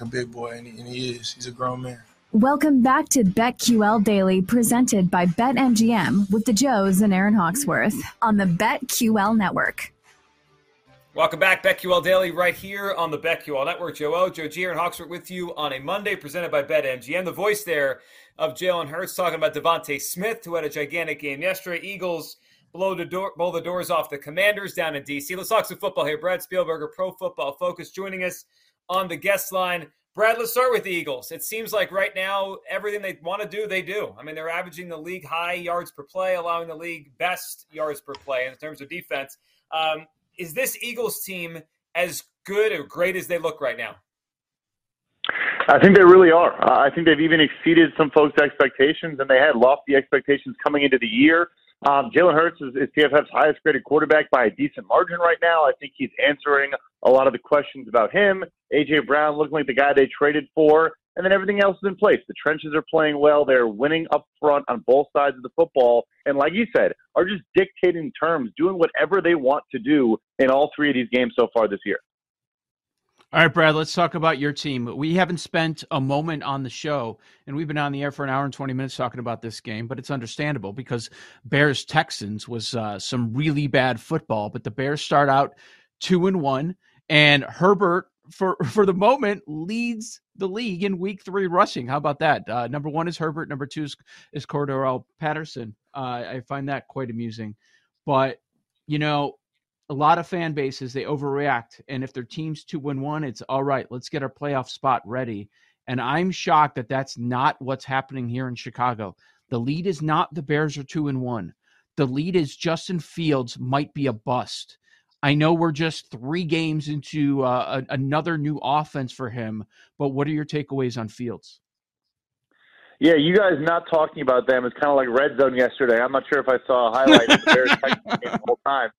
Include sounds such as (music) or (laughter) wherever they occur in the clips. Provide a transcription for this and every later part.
A big boy, and he, and he is. He's a grown man. Welcome back to BetQL Daily, presented by BetMGM with the Joes and Aaron Hawksworth on the BetQL Network. Welcome back, BetQL Daily, right here on the BetQL Network. Joe O, Joe G, and Hawksworth with you on a Monday, presented by BetMGM. The voice there of Jalen Hurts talking about DeVonta Smith, who had a gigantic game yesterday. Eagles blow the door, blow the doors off the Commanders down in DC. Let's talk some football here. Brad Spielberger, Pro Football Focus, joining us on the guest line. Brad, let's start with the Eagles. It seems like right now everything they want to do, they do. I mean, they're averaging the league high yards per play, allowing the league best yards per play in terms of defense. Um, is this Eagles team as good or great as they look right now? I think they really are. Uh, I think they've even exceeded some folks' expectations, and they had lofty expectations coming into the year. Um, Jalen Hurts is, is PFF's highest graded quarterback by a decent margin right now. I think he's answering a lot of the questions about him. AJ Brown looking like the guy they traded for, and then everything else is in place. The trenches are playing well. They're winning up front on both sides of the football, and like you said, are just dictating terms, doing whatever they want to do in all three of these games so far this year. All right, Brad, let's talk about your team. We haven't spent a moment on the show, and we've been on the air for an hour and 20 minutes talking about this game, but it's understandable because Bears Texans was uh, some really bad football, but the Bears start out two and one, and Herbert, for, (laughs) for the moment, leads the league in week three rushing. How about that? Uh, number one is Herbert, number two is, is Cordarrelle Patterson. Uh, I find that quite amusing. But, you know, a lot of fan bases they overreact and if their team's 2 win 1 it's all right let's get our playoff spot ready and i'm shocked that that's not what's happening here in chicago the lead is not the bears are two and one the lead is justin fields might be a bust i know we're just three games into uh, a, another new offense for him but what are your takeaways on fields Yeah, you guys not talking about them is kind of like red zone yesterday. I'm not sure if I saw a highlight of the Bears (laughs) Texans game the whole time.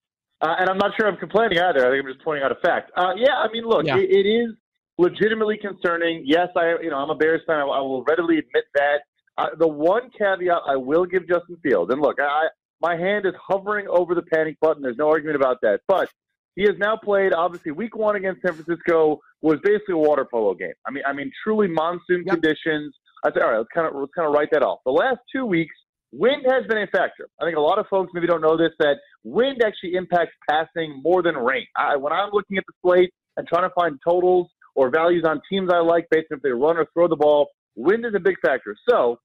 Uh, and I'm not sure I'm complaining either. I think I'm just pointing out a fact. Uh, yeah, I mean, look, Yeah. it, it is legitimately concerning. Yes, I, you know, I'm a Bears fan. I, I will readily admit that. Uh, the one caveat I will give Justin Fields, and look, I, my hand is hovering over the panic button. There's no argument about that. But he has now played. Obviously, Week One against San Francisco was basically a water polo game. I mean, I mean, truly monsoon Yep. conditions. I said, all right, let's kind of let's kind of write that off. The last two weeks, wind has been a factor. I think a lot of folks maybe don't know this that wind actually impacts passing more than rain. I, when I'm looking at the slate and trying to find totals or values on teams I like based on if they run or throw the ball, wind is a big factor. So,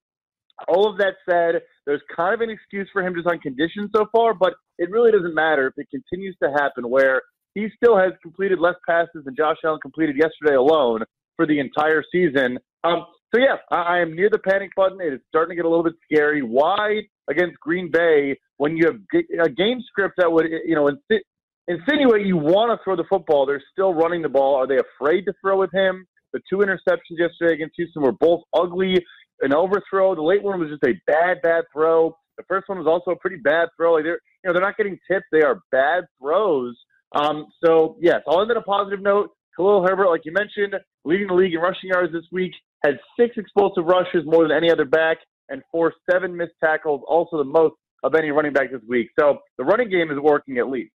all of that said, there's kind of an excuse for him just on conditions so far, but it really doesn't matter if it continues to happen where he still has completed less passes than Josh Allen completed yesterday alone for the entire season. Um, so yeah, I, I am near the panic button. It is starting to get a little bit scary. Why against Green Bay when you have a game script that would you know insi- insinuate you want to throw the football? They're still running the ball. Are they afraid to throw with him? The two interceptions yesterday against Houston were both ugly. An overthrow. The late one was just a bad, bad throw. The first one was also a pretty bad throw. Like they're, you know, they're not getting tips. They are bad throws. Um, so yes, I'll end on a positive note. Khalil Herbert, like you mentioned, leading the league in rushing yards this week, had six explosive rushes, more than any other back, and forced seven missed tackles, also the most of any running back this week. So the running game is working at least.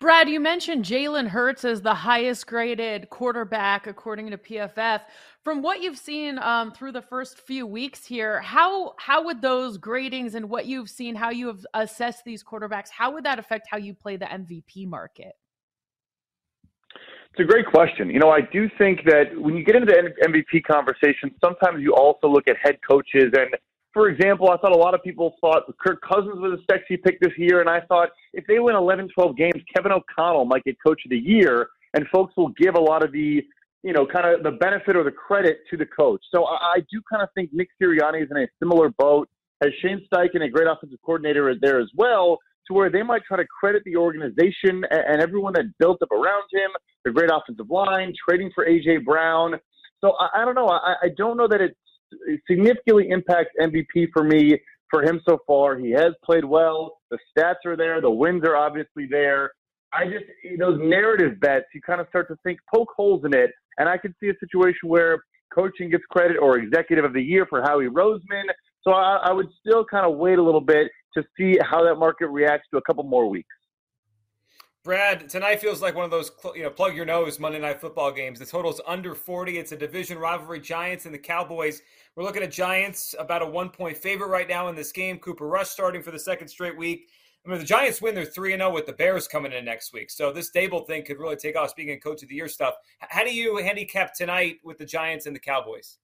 Brad, you mentioned Jalen Hurts as the highest graded quarterback according to PFF. From what you've seen um, through the first few weeks here, how how would those gradings and what you've seen, how you have assessed these quarterbacks, how would that affect how you play the MVP market? It's a great question. You know, I do think that when you get into the MVP conversation, sometimes you also look at head coaches. And for example, I thought a lot of people thought Kirk Cousins was a sexy pick this year. And I thought if they win 11, 12 games, Kevin O'Connell might get coach of the year. And folks will give a lot of the, you know, kind of the benefit or the credit to the coach. So I, I do kind of think Nick Sirianni is in a similar boat. Has Shane Steichen, a great offensive coordinator, there as well to where they might try to credit the organization and, everyone that built up around him, the great offensive line, trading for AJ Brown. So I, I don't know. I, I don't know that it significantly impacts MVP for me for him so far. He has played well. The stats are there. The wins are obviously there. I just those narrative bets, you kind of start to think poke holes in it, and I can see a situation where coaching gets credit or executive of the year for Howie Roseman. So I, I would still kind of wait a little bit to see how that market reacts to a couple more weeks. Brad, tonight feels like one of those you know plug your nose Monday night football games. The total's under 40. It's a division rivalry. Giants and the Cowboys. We're looking at Giants about a one point favorite right now in this game. Cooper Rush starting for the second straight week. I mean, the Giants win. They're three and zero oh with the Bears coming in next week. So this Daboll thing could really take off. Speaking of Coach of the Year stuff, how do you handicap tonight with the Giants and the Cowboys?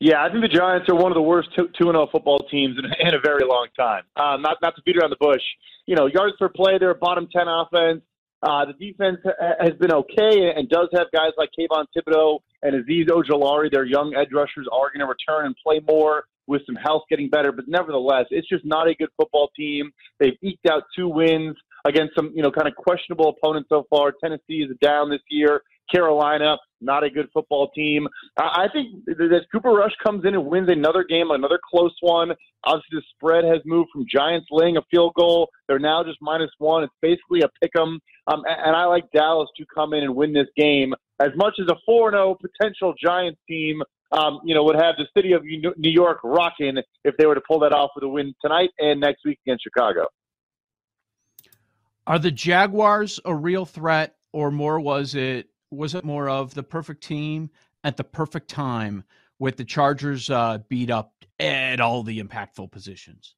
Yeah, I think the Giants are one of the worst two and zero oh football teams in, in a very long time. Um, not not to beat around the bush. You know, yards per play, they're a bottom ten offense. Uh, the defense has been okay and does have guys like Kayvon Thibodeaux and Azeez Ojulari. Their young edge rushers are going to return and play more with some health getting better. But nevertheless, it's just not a good football team. They've eked out two wins against some, you know, kind of questionable opponents so far. Tennessee is down this year. Carolina, not a good football team. I think that Cooper Rush comes in and wins another game, another close one. Obviously, the spread has moved from Giants laying a field goal. They're now just minus one. It's basically a pick 'em. Um, and I like Dallas to come in and win this game. As much as a 4 0 potential Giants team, um, you know, would have the city of New York rocking if they were to pull that off with a win tonight and next week against Chicago. Are the Jaguars a real threat, or more was it was it more of the perfect team at the perfect time with the Chargers uh, beat up at all the impactful positions?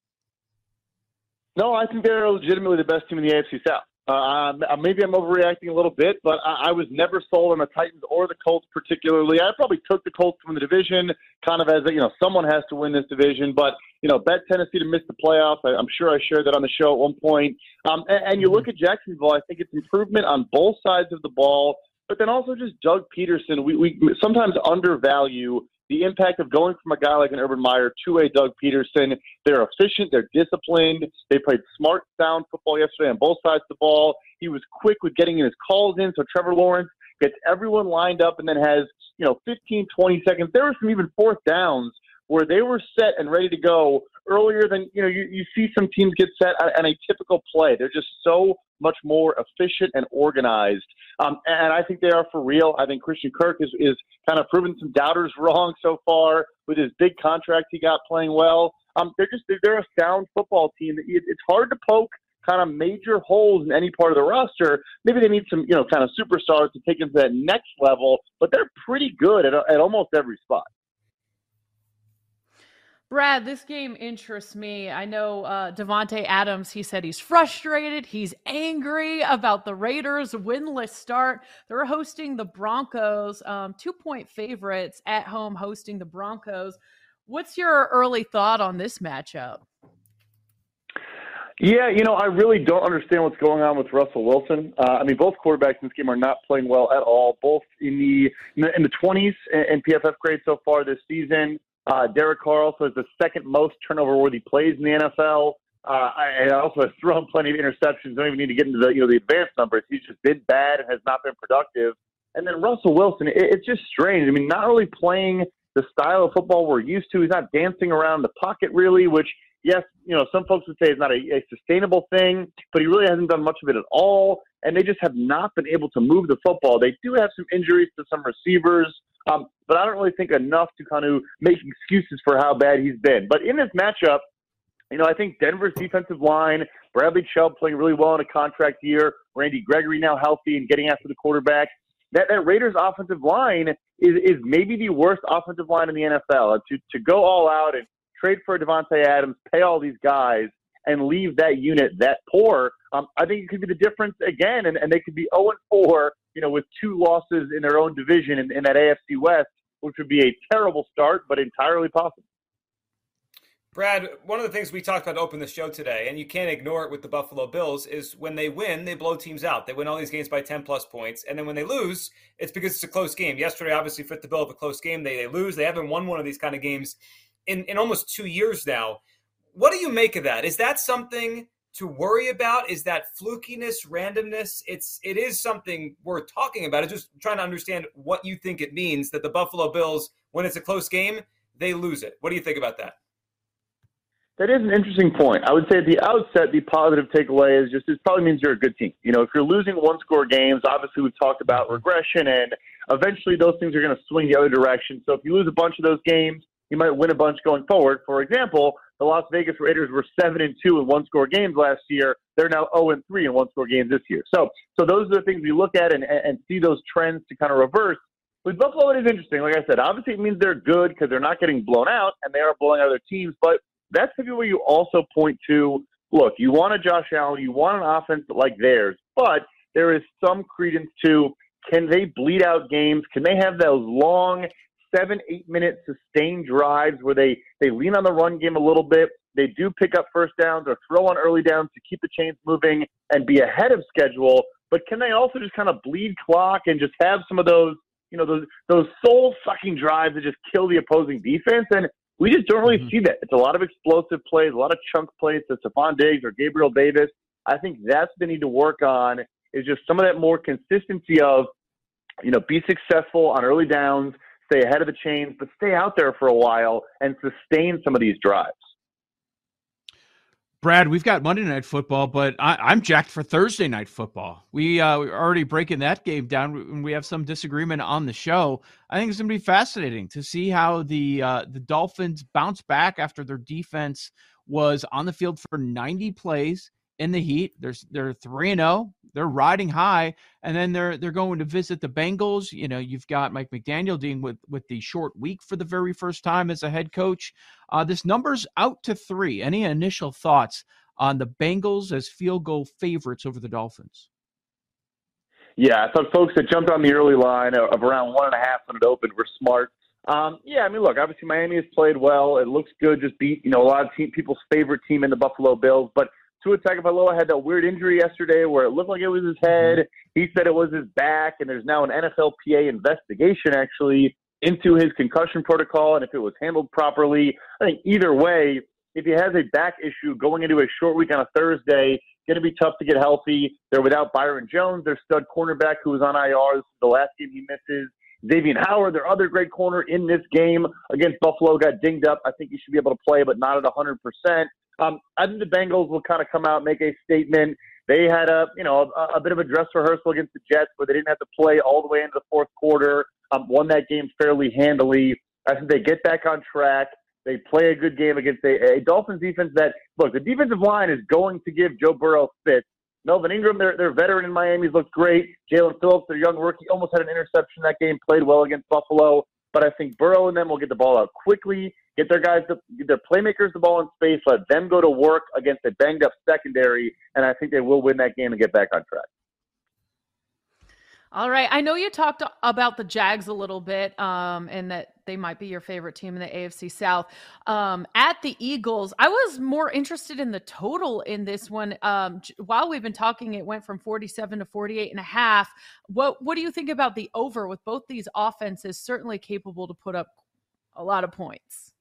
No, I think they're legitimately the best team in the AFC South. Uh, maybe I'm overreacting a little bit, but I, I was never sold on the Titans or the Colts particularly. I probably took the Colts from the division, kind of as a, you know someone has to win this division. But you know, bet Tennessee to miss the playoffs. I, I'm sure I shared that on the show at one point. Um, and, and you look at Jacksonville, I think it's improvement on both sides of the ball but then also just Doug Pederson. We, we sometimes undervalue the impact of going from a guy like an Urban Meyer to a Doug Pederson. They're efficient, they're disciplined, they played smart, sound football yesterday on both sides of the ball. He was quick with getting his calls in, so Trevor Lawrence gets everyone lined up and then has, you know, 15, 20 seconds. There were some even fourth downs where they were set and ready to go earlier than you know you, you see some teams get set on a typical play. They're just so much more efficient and organized, um, and I think they are for real. I think Christian Kirk is is kind of proven some doubters (laughs) wrong so far with his big contract he got playing well. Um, they're just they're a sound football team. It's hard to poke kind of major holes in any part of the roster. Maybe they need some, you know, kind of superstars to take them to that next level, but they're pretty good at, at almost every spot. Brad, this game interests me. I know uh, Davante Adams. He said he's frustrated. He's angry about the Raiders' winless start. They're hosting the Broncos, um, two-point favorites at home, hosting the Broncos. What's your early thought on this matchup? Yeah, you know, I really don't understand what's going on with Russell Wilson. Uh, I mean, both quarterbacks in this game are not playing well at all. Both in the in the twenties in PFF grade so far this season. Uh, Derek Carr also has the second most turnover-worthy plays in the NFL. Uh, and also has thrown plenty of interceptions. Don't even need to get into the you know the advanced numbers. He's just been bad and has not been productive. And then Russell Wilson, it, it's just strange. I mean, not really playing the style of football we're used to. He's not dancing around the pocket really, which yes, you know some folks would say is not a, a sustainable thing, but he really hasn't done much of it at all. And they just have not been able to move the football. They do have some injuries to some receivers. Um, but I don't really think enough to kind of make excuses for how bad he's been. But in this matchup, you know, I think Denver's defensive line, Bradley Chubb playing really well in a contract year, Randy Gregory now healthy and getting after the quarterback. That, that Raiders offensive line is, is maybe the worst offensive line in the NFL. To, to go all out and trade for Davante Adams, pay all these guys, and leave that unit that poor, um, I think it could be the difference again, and, and they could be 0 and 4 you know, with two losses in their own division in, in that AFC West, which would be a terrible start, but entirely possible. Brad, one of the things we talked about to open the show today, and you can't ignore it with the Buffalo Bills, is when they win, they blow teams out. They win all these games by 10 plus points. And then when they lose, it's because it's a close game. Yesterday, obviously, fit the bill of a close game. They, they lose. They haven't won one of these kind of games in, in almost two years now. What do you make of that? Is that something to worry about? Is that flukiness, randomness? It's it is something worth talking about. It's just trying to understand what you think it means that the Buffalo Bills, when it's a close game, they lose it. What do you think about that? That is an interesting point. I would say at the outset, the positive takeaway is just it probably means you're a good team. You know, if you're losing one score games, obviously we've talked about regression and eventually those things are going to swing the other direction. So if you lose a bunch of those games, you might win a bunch going forward. For example, the Las Vegas Raiders were seven and two in one score games last year. They're now zero oh and three in one score games this year. So, so those are the things we look at and, and see those trends to kind of reverse. With Buffalo, it is interesting. Like I said, obviously it means they're good because they're not getting blown out and they are blowing out other teams. But that's the where you also point to look, you want a Josh Allen, you want an offense like theirs, but there is some credence to can they bleed out games? Can they have those long seven, eight minute sustained drives where they, they lean on the run game a little bit? They do pick up first downs or throw on early downs to keep the chains moving and be ahead of schedule. But can they also just kind of bleed clock and just have some of those, you know, those those soul sucking drives that just kill the opposing defense? And we just don't really mm-hmm. see that. It's a lot of explosive plays, a lot of chunk plays to Stefon Diggs or Gabriel Davis. I think that's they need to work on is just some of that more consistency of, you know, be successful on early downs, stay ahead of the chains, but stay out there for a while and sustain some of these drives. Brad, we've got Monday night football, but I, am jacked for Thursday night football. We uh, we're already breaking that game down, and we have some disagreement on the show. I think it's going to be fascinating to see how the uh, the Dolphins bounce back after their defense was on the field for 90 plays in the heat. They're they're three and zero. Oh. They're riding high, and then they're they're going to visit the Bengals. You know, you've got Mike McDaniel dealing with with the short week for the very first time as a head coach. Uh, this number's out to three. Any initial thoughts on the Bengals as field goal favorites over the Dolphins? Yeah, I thought folks that jumped on the early line of around one and a half when it opened were smart. Um, yeah, I mean, look, obviously Miami has played well. It looks good. Just beat you know a lot of team, people's favorite team in the Buffalo Bills, but Tua Tagovailoa had that weird injury yesterday where it looked like it was his head. Mm-hmm. He said it was his back, and there's now an NFLPA investigation actually into his concussion protocol and if it was handled properly. I think either way, if he has a back issue going into a short week on a Thursday, going to be tough to get healthy. They're without Byron Jones, their stud cornerback who was on IR. the last game he misses. Xavier Howard, their other great corner in this game against Buffalo, got dinged up. I think he should be able to play, but not at 100%. Um, I think the Bengals will kind of come out, make a statement. They had a you know a, a bit of a dress rehearsal against the Jets, where they didn't have to play all the way into the fourth quarter. Um, won that game fairly handily. I think they get back on track. They play a good game against a, a Dolphins defense that look the defensive line is going to give Joe Burrow fits. Melvin Ingram, their, their veteran in Miami, looked great. Jaelan Phillips, their young rookie, almost had an interception that game, played well against Buffalo. But I think Burrow and them will get the ball out quickly, get their guys, the, their playmakers the ball in space, let them go to work against a banged up secondary, and I think they will win that game and get back on track. All right. I know you talked about the Jags a little bit, um, and that they might be your favorite team in the AFC South. Um, at the Eagles, I was more interested in the total in this one. Um, while we've been talking, it went from 47 to 48 and a half. What What do you think about the over with both these offenses certainly capable to put up a lot of points?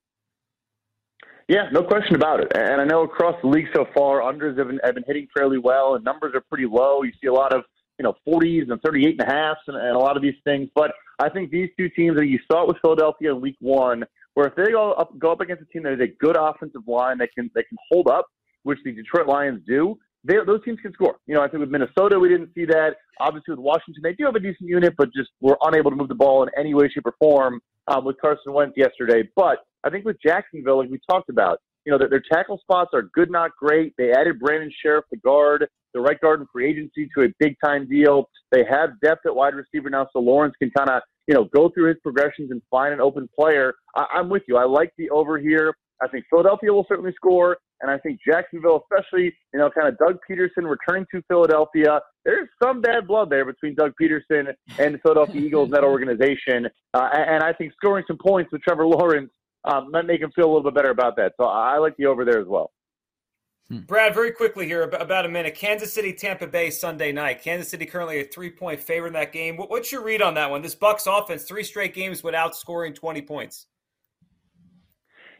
Yeah, no question about it. And I know across the league so far, unders have been, have been hitting fairly well, and numbers are pretty low. You see a lot of you know, 40s and 38 and a half and, and a lot of these things. But I think these two teams, and you saw it with Philadelphia in week one, where if they go up, go up against a team that has a good offensive line that can, that can hold up, which the Detroit Lions do, they, those teams can score. You know, I think with Minnesota, we didn't see that. Obviously, with Washington, they do have a decent unit, but just were unable to move the ball in any way, shape, or form um, with Carson Wentz yesterday. But I think with Jacksonville, like we talked about, you know, their, their tackle spots are good, not great. They added Brandon Scherff, the guard, the right guard in free agency to a big time deal. They have depth at wide receiver now, so Lawrence can kind of, you know, go through his progressions and find an open player. I, I'm with you. I like the over here. I think Philadelphia will certainly score, and I think Jacksonville, especially, you know, kind of Doug Pederson returning to Philadelphia, there's some bad blood there between Doug Pederson and the Philadelphia Eagles that organization. Uh, and I think scoring some points with Trevor Lawrence um, might make him feel a little bit better about that. So I like the over there as well. Hmm. Brad, very quickly here, about a minute. Kansas City, Tampa Bay, Sunday night. Kansas City currently a three-point favorite in that game. What's your read on that one? This Bucs offense, three straight games without scoring 20 points.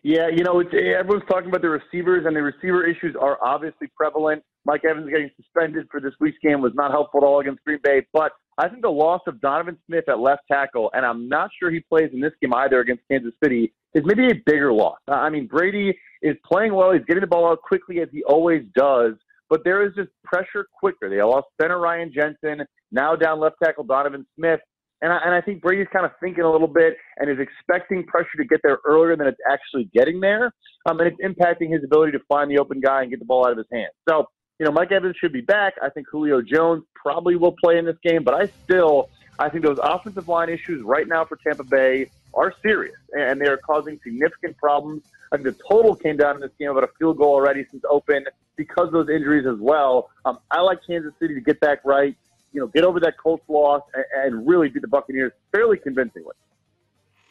Yeah, you know, it's, everyone's talking about the receivers, and the receiver issues are obviously prevalent. Mike Evans getting suspended for this week's game was not helpful at all against Green Bay, but I think the loss of Donovan Smith at left tackle, and I'm not sure he plays in this game either against Kansas City, is maybe a bigger loss. I mean, Brady is playing well. He's getting the ball out quickly as he always does, but there is just pressure quicker. They lost center Ryan Jensen, now down left tackle Donovan Smith. And I, and I think Brady's kind of thinking a little bit and is expecting pressure to get there earlier than it's actually getting there. Um, and it's impacting his ability to find the open guy and get the ball out of his hands. So, you know, Mike Evans should be back. I think Julio Jones probably will play in this game, but I still, I think those offensive line issues right now for Tampa Bay are serious and they are causing significant problems. I think the total came down in this game about a field goal already since open because of those injuries as well. Um, I like Kansas City to get back right you know, get over that Colts loss and, and really beat the Buccaneers fairly convincingly.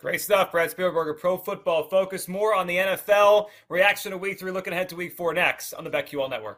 Great stuff, Brad Spielberger, Pro Football Focus. More on the NFL reaction to Week Three. Looking ahead to Week Four next on the BetQL Network.